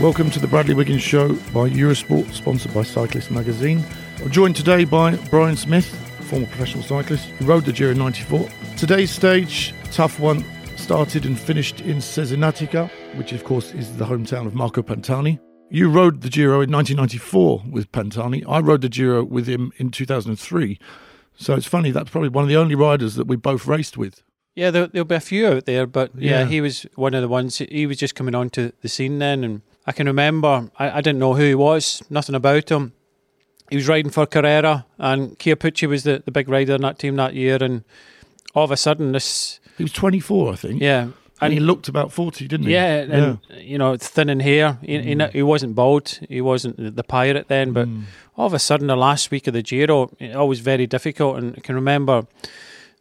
Welcome to the Bradley Wiggins Show by Eurosport, sponsored by Cyclist Magazine. I'm joined today by Brian Smith, former professional cyclist who rode the Giro 94. Today's stage, tough one, started and finished in Cesenatico, which of course is the hometown of Marco Pantani. You rode the Giro in 1994 with Pantani. I rode the Giro with him in 2003. So it's funny, that's probably one of the only riders that we both raced with. Yeah, there, will be a few out there, but yeah, Yeah. he was one of the ones. He was just coming onto the scene then, and I can remember I, I didn't know who he was, nothing about him. He was riding for Carrera, and Chiappucci was the, the big rider in that team that year, and all of a sudden this, He was 24, I think. yeah, And he looked about 40, didn't he? yeah, and you know, thin in hair. He, he, Mm. he wasn't bald. He wasn't the pirate then. But all of a sudden, the last week of the Giro, it always very difficult. And I can remember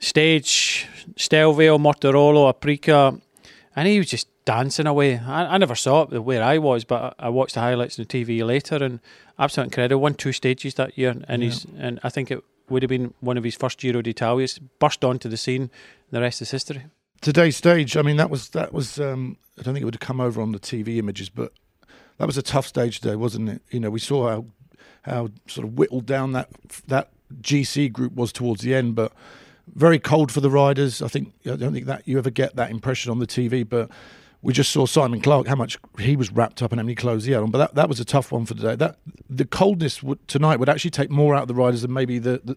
stage, Stelvio, Mortirolo, Aprica, and he was just dancing away. I, I never saw it where I was, but I, I watched the highlights on the TV later, and absolutely incredible. Won two stages that year, and he's and I think it would have been one of his first Giro d'Italia. Burst onto the scene. The rest is history. today's stage, I mean, that was that was. Um, I don't think it would have come over on the TV images, but that was a tough stage today, wasn't it? You know, we saw how how sort of whittled down that that GC group was towards the end, but very cold for the riders. I think I don't think that you ever get that impression on the TV, but. We just saw Simon Clarke, how much he was wrapped up and how many clothes he had on. But that, that was a tough one for today. That the coldness would, tonight would actually take more out of the riders than maybe the the,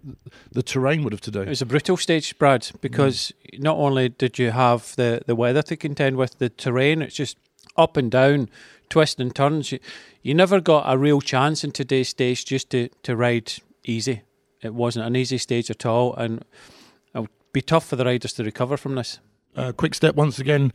the terrain would have today. It was a brutal stage, Brad, because not only did you have the, the weather to contend with, the terrain, it's just up and down, twists and turns. You, you never got a real chance in today's stage just to, to ride easy. It wasn't an easy stage at all, and it would be tough for the riders to recover from this. uh, quick step once again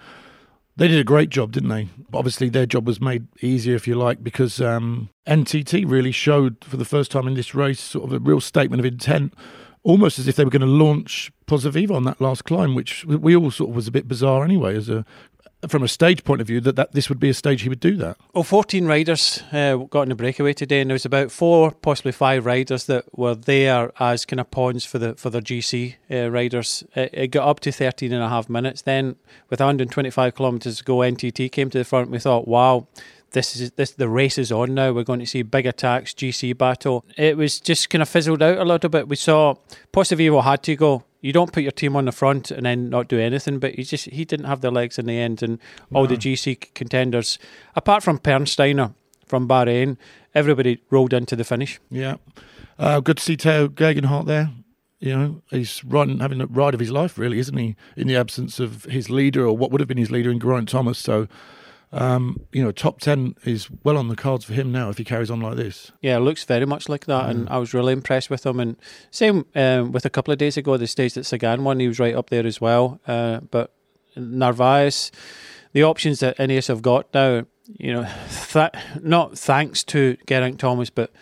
they did a great job didn't they? Obviously their job was made easier if you like because um, ntt really showed for the first time in this race sort of a real statement of intent almost as if they were going to launch Pozzovivo on that last climb which we all sort of was a bit bizarre anyway as a from a stage point of view that, that this would be a stage he would do that Well, 14 riders uh, got in the breakaway today, and there was about four, possibly five riders that were there as kind of pawns for the for their GC uh, riders. It, it got up to 13 and a half minutes. Then, with 125 kilometres to go, NTT came to the front. We thought, wow. This is this. The race is on now. We're going to see big attacks, GC battle. It was just kind of fizzled out a little bit. We saw Pozzovivo had to go. You don't put your team on the front and then not do anything. But he just he didn't have the legs in the end, and all the GC contenders, apart from Pernsteiner from Bahrain, everybody rolled into the finish. yeah. Uh, good to see Tao Geoghegan Hart there. You know he's riding having a ride of his life really isn't he? In the absence of his leader or what would have been his leader in Geraint Thomas. So um, you know, top 10 is well on the cards for him now if he carries on like this. Yeah, looks very much like that, and I was really impressed with him. And same um, with a couple of days ago, the stage that Sagan won, he was right up there as well. Uh, but Narvaez, the options that Ineos have got now, you know, th- not thanks to Geraint Thomas, but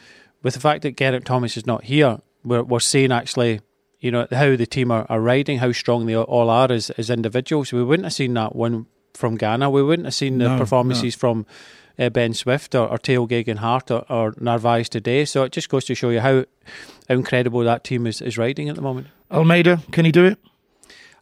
with the fact that Geraint Thomas is not here, we're, we're seeing actually, you know, how the team are, are riding, how strong they all are as, as individuals. We wouldn't have seen that one from Ganna. We wouldn't have seen the No, performances from uh, Ben Swift or, or Tao Hart or, or Narvaez today. So it just goes to show you how, how incredible that team is, is riding at the moment. Almeida, can he do it?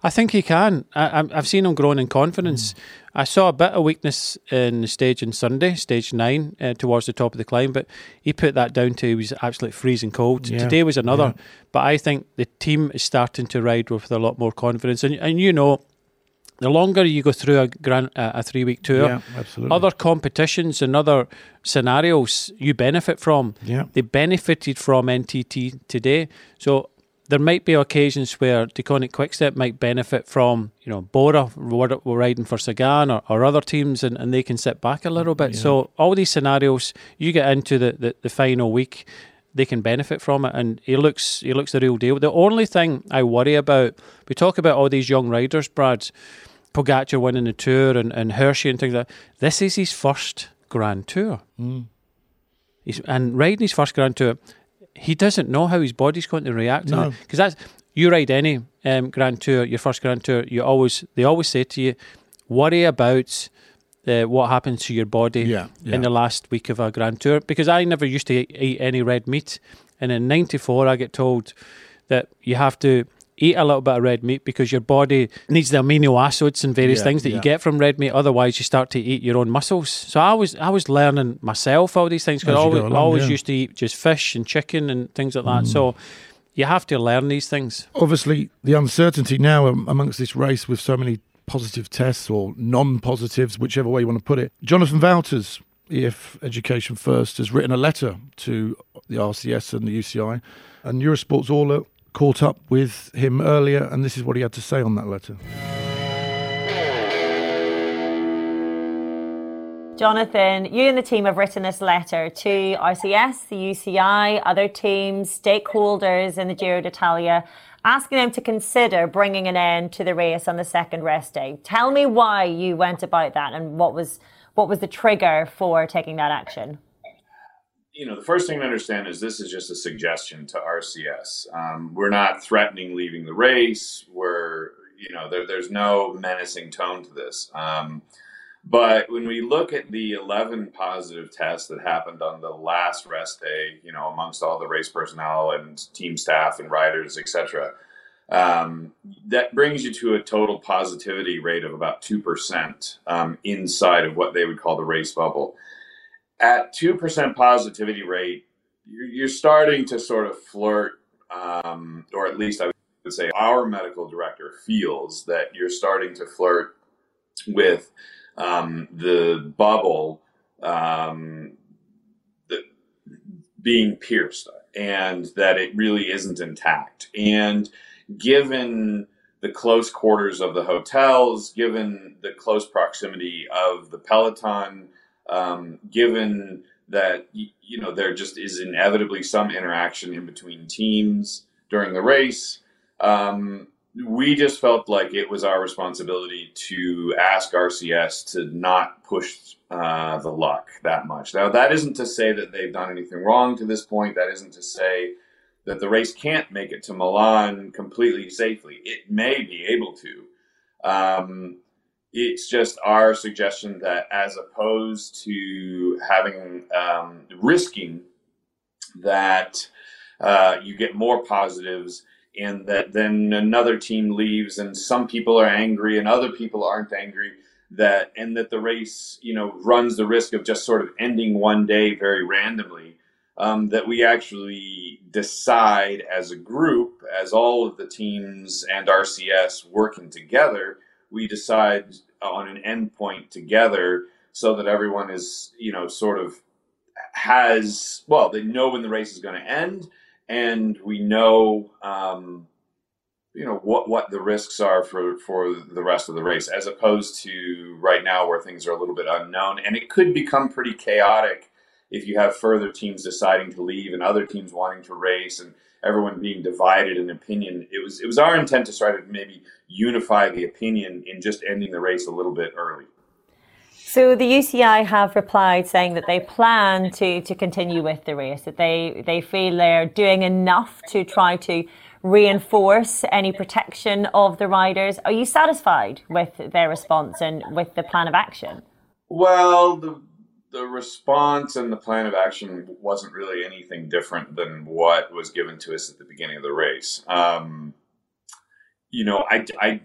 I think he can. I, I've seen him growing in confidence. I saw a bit of weakness in the stage on Sunday, stage nine, uh, towards the top of the climb, but he put that down to he was absolutely freezing cold. Yeah, Today was another, yeah. but I think the team is starting to ride with a lot more confidence. And, and you know, the longer you go through a, grand, a, a three week tour, Yeah, absolutely. other competitions and other scenarios you benefit from. Yeah. They benefited from NTT today. So there might be occasions where Deceuninck Quickstep might benefit from, you know, Bora we're, riding for Sagan or, or other teams and, and they can sit back a little bit. Yeah. So all these scenarios, you get into the, the, the, final week, they can benefit from it and he looks he looks the real deal. The only thing I worry about, we talk about all these young riders, Brad, Pogacar winning the tour and, and Hirschi and things like that. This is his first Grand Tour. Mm. He's, and riding his first Grand Tour, he doesn't know how his body's going to react to no. it because that's you ride any um, Grand Tour, your first Grand Tour. You always they always say to you, worry about. Uh, what happens to your body yeah, yeah. in the last week of a Grand Tour? Because I never used to eat, eat any red meat, and in '94 I get told that you have to eat a little bit of red meat because your body needs the amino acids and various yeah, things that yeah. you get from red meat. Otherwise, you start to eat your own muscles. So I was I was learning myself Orla these things because I always, along, always yeah. used to eat just fish and chicken and things like that. Mm. So you have to learn these things. Obviously, the uncertainty now amongst this race with so many positive tests or non-positives, whichever way you want to put it. Jonathan Vaughters, EF Education First, has written a letter to the RCS and the UCI, and Eurosport's all caught up with him earlier, and this is what he had to say on that letter. Jonathan, you and the team have written this letter to RCS, the UCI, other teams, stakeholders in the Giro d'Italia, asking them to consider bringing an end to the race on the second rest day. Tell me why you went about that and what was what was the trigger for taking that action? You know, the first thing to understand is this is just a suggestion to RCS. Um, we're not threatening leaving the race. We're, you know, there, there's no menacing tone to this. Um, but when we look at the 11 positive tests that happened on the last rest day, you know, amongst all the race personnel and team staff and riders, etc., um, that brings you to a total positivity rate of about 2% um, inside of what they would call the race bubble at 2% positivity rate, you're, starting to sort of flirt, um, or at least I would say our medical director feels that you're starting to flirt with um, the bubble um, being pierced and that it really isn't intact. And given the close quarters of the hotels, given the close proximity of the peloton, um, given that you know there just is inevitably some interaction in between teams during the race. Um, we just felt like it was our responsibility to ask RCS to not push uh, the luck that much. Now, that isn't to say that they've done anything wrong to this point. That isn't to say that the race can't make it to Milan completely safely. It may be able to. Um, it's just our suggestion that as opposed to having um, risking that uh, you get more positives and that then another team leaves and some people are angry and other people aren't angry that and that the race you know runs the risk of just sort of ending one day very randomly um, that we actually decide as a group as all of the teams and rcs working together we decide on an endpoint together so that everyone is, you know, sort of has, well, they know when the race is going to end and we know, um, you know, what, what the risks are for, for the rest of the race as opposed to right now where things are a little bit unknown. And it could become pretty chaotic if you have further teams deciding to leave and other teams wanting to race and everyone being divided in opinion. It was it was our intent to try to maybe unify the opinion in just ending the race a little bit early. So the UCI have replied saying that they plan to to continue with the race, that they they feel they're doing enough to try to reinforce any protection of the riders. Are you satisfied with their response and with the plan of action? Well, the the response and the plan of action wasn't really anything different than what was given to us at the beginning of the race. Um, you know, I, I,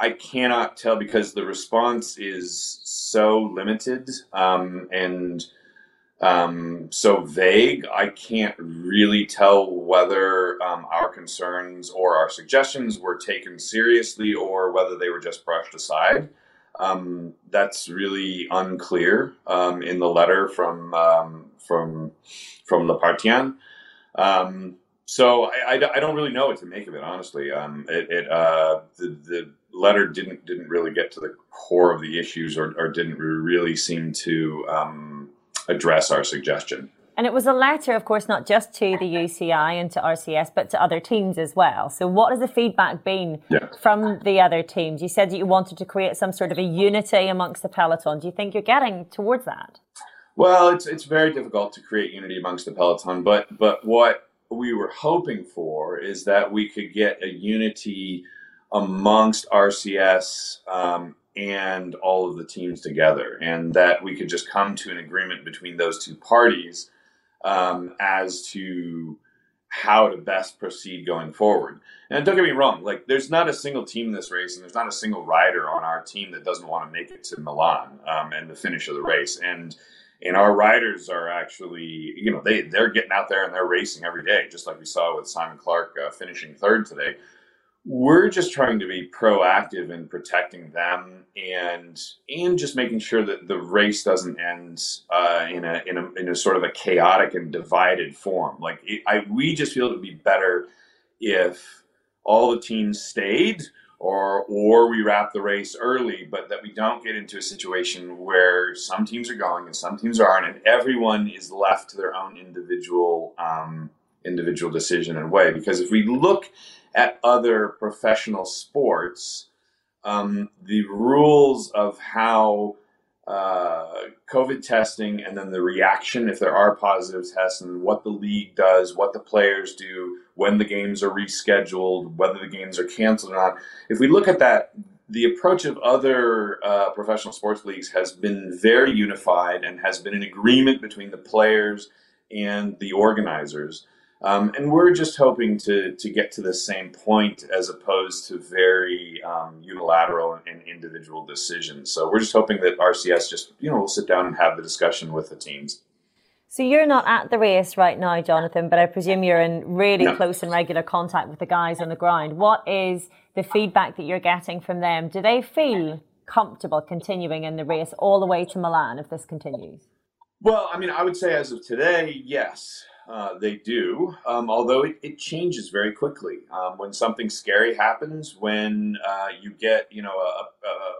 I cannot tell because the response is so limited um, and um, so vague. I can't really tell whether um, our concerns or our suggestions were taken seriously or whether they were just brushed aside. Um, that's really unclear um, in the letter from um, from from Lappartient. Um, so I, I, I, don't really know what to make of it, honestly. Um, it, it uh, the, the letter didn't didn't really get to the core of the issues, or, or didn't really seem to um, address our suggestion. And it was a letter, of course, not just to the UCI and to RCS, but to other teams as well. So, what has the feedback been yeah. from the other teams? You said that you wanted to create some sort of a unity amongst the peloton. Do you think you're getting towards that? Well, it's it's very difficult to create unity amongst the peloton, but but what we were hoping for is that we could get a unity amongst RCS um, and all of the teams together, and that we could just come to an agreement between those two parties um, as to how to best proceed going forward. And don't get me wrong, like there's not a single team in this race, and there's not a single rider on our team that doesn't want to make it to Milan um, and the finish of the race. And and our riders are actually, you know, they they're getting out there and they're racing every day, just like we saw with Simon Clarke uh, finishing third today. We're just trying to be proactive in protecting them and and just making sure that the race doesn't end uh, in a in a in a sort of a chaotic and divided form. Like it, I, we just feel it would be better if all the teams stayed or or we wrap the race early, but that we don't get into a situation where some teams are going and some teams aren't, and everyone is left to their own individual um, individual decision and way. Because if we look at other professional sports, um, the rules of how uh, COVID testing and then the reaction if there are positive tests and what the league does, what the players do, when the games are rescheduled, whether the games are canceled or not. If we look at that, the approach of other uh, professional sports leagues has been very unified and has been an agreement between the players and the organizers. Um, and we're just hoping to, to get to the same point as opposed to very um, unilateral and, individual decisions. So we're just hoping that RCS just, you know, will sit down and have the discussion with the teams. So you're not at the race right now, Jonathan, but I presume you're in really no. close and regular contact with the guys on the ground. What is the feedback that you're getting from them? Do they feel comfortable continuing in the race all the way to Milan if this continues? Well, I mean, I would say as of today, yes. Uh, they do, um, although it, it, changes very quickly. Um, when something scary happens, when uh, you get, you know, a, a,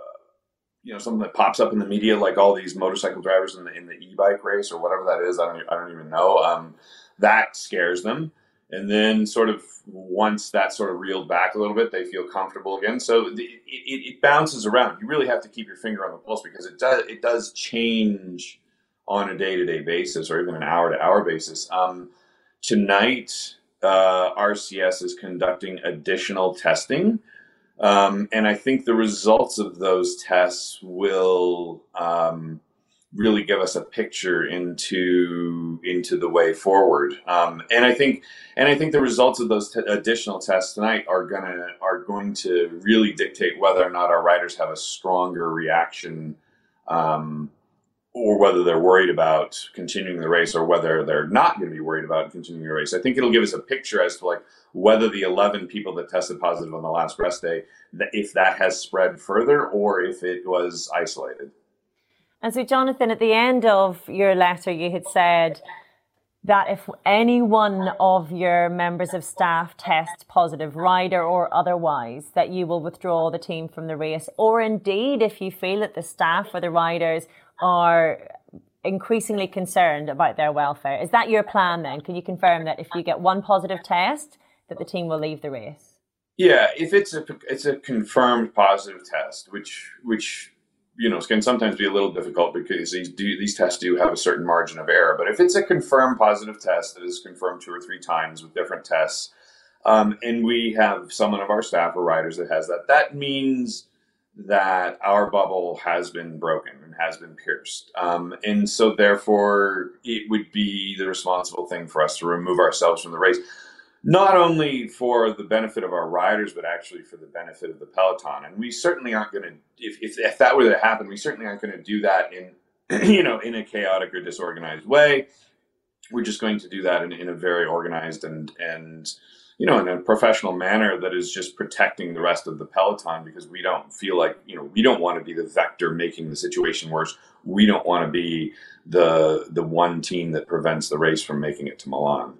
you know, something that pops up in the media, like all these motorcycle drivers in the in the e-bike race or whatever that is, I don't, I don't even know. Um, that scares them, and then sort of once that sort of reeled back a little bit, they feel comfortable again. So the, it, it bounces around. You really have to keep your finger on the pulse because it does it does change on a day to day basis or even an hour to hour basis. Um, tonight, uh, RCS is conducting additional testing. Um, and I think the results of those tests will um, really give us a picture into into the way forward. Um, and I think and I think the results of those t- additional tests tonight are gonna are going to really dictate whether or not our riders have a stronger reaction um, or whether they're worried about continuing the race or whether they're not going to be worried about continuing the race. I think it'll give us a picture as to like whether the 11 people that tested positive on the last rest day, if that has spread further or if it was isolated. And so, Jonathan, at the end of your letter, you had said that if any one of your members of staff tests positive, rider or otherwise, that you will withdraw the team from the race, or indeed if you feel that the staff or the riders are increasingly concerned about their welfare. Is that your plan then? Can you confirm that if you get one positive test, that the team will leave the race? Yeah, if it's a it's a confirmed positive test, which which you know can sometimes be a little difficult because these do, these tests do have a certain margin of error. But if it's a confirmed positive test that is confirmed two or three times with different tests, um, and we have someone of our staff or riders that has that, that means that our bubble has been broken and has been pierced. Um, and so, therefore, it would be the responsible thing for us to remove ourselves from the race, not only for the benefit of our riders, but actually for the benefit of the peloton. And we certainly aren't going to, if, if, if that were to happen, we certainly aren't going to do that in, you know, in a chaotic or disorganized way. We're just going to do that in, in a very organized and and you know, in a professional manner that is just protecting the rest of the peloton because we don't feel like, you know, we don't want to be the vector making the situation worse. We don't want to be the the one team that prevents the race from making it to Milan.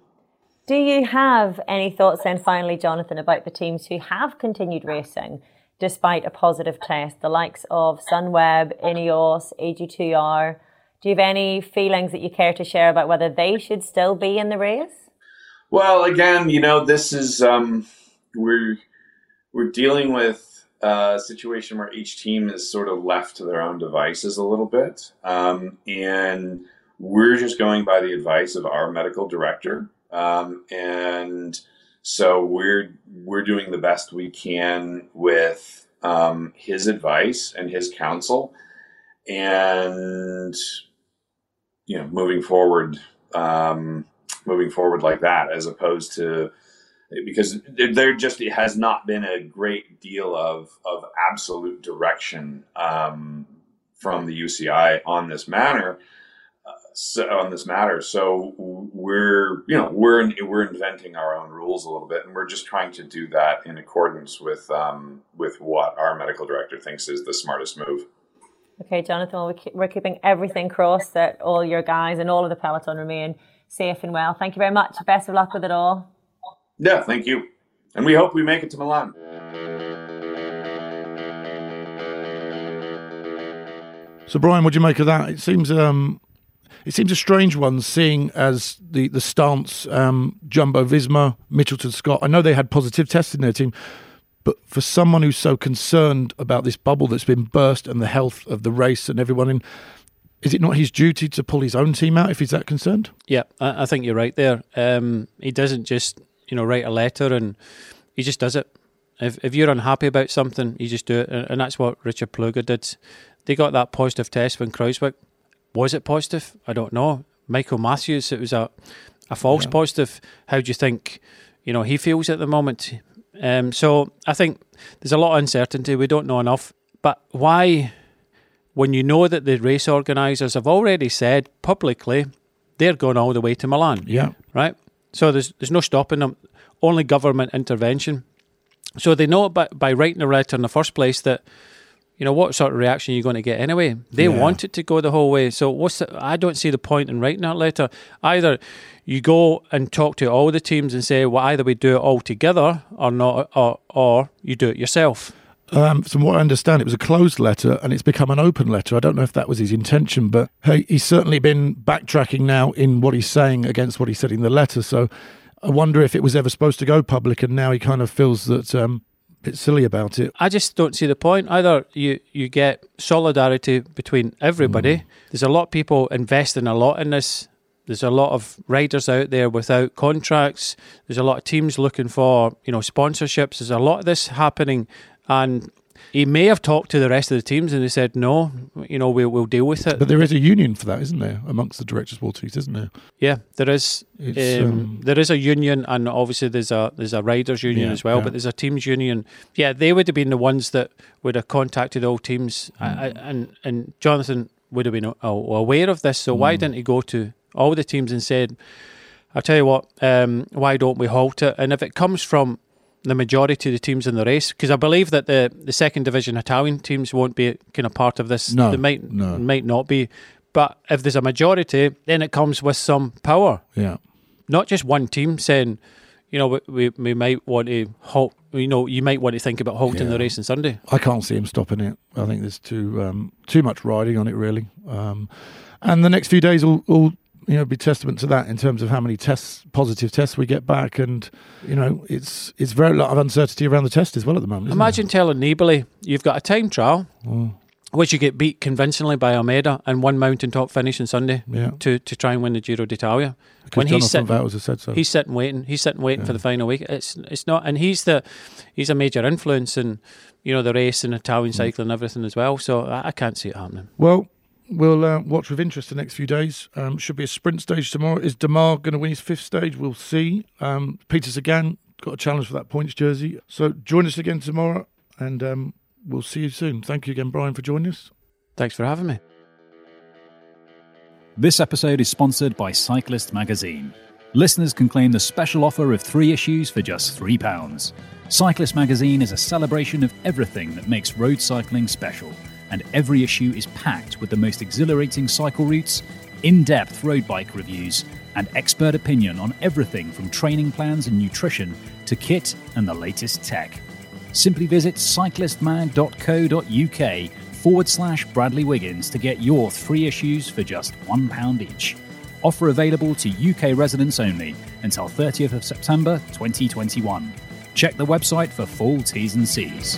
Do you have any thoughts then, finally, Jonathan, about the teams who have continued racing despite a positive test, the likes of Sunweb, Ineos, AG2R? Do you have any feelings that you care to share about whether they should still be in the race? Well, again, you know, this is um, we're we're dealing with a situation where each team is sort of left to their own devices a little bit, um, and we're just going by the advice of our medical director um, and so we're we're doing the best we can with um, his advice and his counsel, and you know, moving forward, um, moving forward like that, as opposed to because there just it has not been a great deal of of absolute direction um, from the UCI on this matter on this matter. So we're, you know, we're we're inventing our own rules a little bit, and we're just trying to do that in accordance with um, with what our medical director thinks is the smartest move. Okay, Jonathan, we're keeping everything crossed that all your guys and all of the peloton remain safe and well. Thank you very much. Best of luck with it all. Yeah, thank you, and we hope we make it to Milan. So, Brian, what do you make of that? It seems um, it seems a strange one, seeing as the the stance um, Jumbo Visma, Mitchelton Scott. I know they had positive tests in their team, but for someone who's so concerned about this bubble that's been burst and the health of the race and everyone in, is it not his duty to pull his own team out if he's that concerned? Yeah, I, I think you're right there. Um, he doesn't just you know write a letter and he just does it. If if you're unhappy about something, you just do it, and that's what Richard Plugge did. They got that positive test when Kruijswijk was it positive? I don't know. Michael Matthews, it was a, a false yeah. positive. How do you think, you know, he feels at the moment? Um, so I think there's a lot of uncertainty. We don't know enough. But why, when you know that the race organisers have already said publicly they're going all the way to Milan? Yeah. Right? So there's there's no stopping them. Only government intervention. So they know by, by writing a letter in the first place that you know what sort of reaction you're you going to get anyway? They yeah. want it to go the whole way. So what's the, I don't see the point in writing that letter. Either you go and talk to all the teams and say, well, either we do it all together or not, or or you do it yourself. Um, from what I understand, it was a closed letter and it's become an open letter. I don't know if that was his intention, but hey, he's certainly been backtracking now in what he's saying against what he said in the letter. So I wonder if it was ever supposed to go public, and now he kind of feels that um, bit silly about it. I just don't see the point. Either you, you get solidarity between everybody. Mm. There's a lot of people investing a lot in this. There's a lot of riders out there without contracts. There's a lot of teams looking for, you know, sponsorships. There's a lot of this happening and he may have talked to the rest of the teams and they said, no, you know, we'll, we'll deal with it. But there is a union for that, isn't there, amongst the directors' teams, isn't there? Yeah, there is. Um, um, there is a union, and obviously there's a there's a riders' union yeah, as well, yeah. but there's a teams' union. Yeah, they would have been the ones that would have contacted all teams, mm. I, and and Jonathan would have been aware of this. So mm. why didn't he go to all the teams and said, "I'll tell you what, um, why don't we halt it?" And if it comes from the majority of the teams in the race? Because I believe that the, the second division Italian teams won't be kind of part of this. No, they might no. might not be. But if there's a majority, then it comes with some power. Yeah. Not just one team saying, you know, we, we might want to halt. You know, you might want to think about halting yeah. the race on Sunday. I can't see him stopping it. I think there's too um, too much riding on it, really. Um, and the next few days will, will you know, be testament to that in terms of how many tests, positive tests we get back, and you know, it's it's very lot of uncertainty around the test as well at the moment. Imagine telling Nibali you've got a time trial, oh. which you get beat convincingly by Almeida and one mountaintop finish on Sunday yeah. to to try and win the Giro d'Italia. Because when he's sitting, has said so. he's sitting waiting, he's sitting waiting yeah. for the final week. It's it's not, and he's the he's a major influence in you know the race and Italian mm. cycling and everything as well. So I, I can't see it happening. Well, we'll uh, watch with interest the next few days. Um, should be a sprint stage tomorrow. Is Démare going to win his fifth stage? We'll see. Um, Peter Sagan got a challenge for that points jersey. So join us again tomorrow, and um, we'll see you soon. Thank you again, Brian, for joining us. Thanks for having me. This episode is sponsored by Cyclist Magazine. Listeners can claim the special offer of three issues for just £3. Cyclist Magazine is a celebration of everything that makes road cycling special and every issue is packed with the most exhilarating cycle routes, in depth road bike reviews, and expert opinion on everything from training plans and nutrition to kit and the latest tech. Simply visit cyclistmag.co.uk forward slash Bradley Wiggins to get your three issues for just £1 each. Offer available to UK residents only until 30th of September 2021. Check the website for full T's and C's.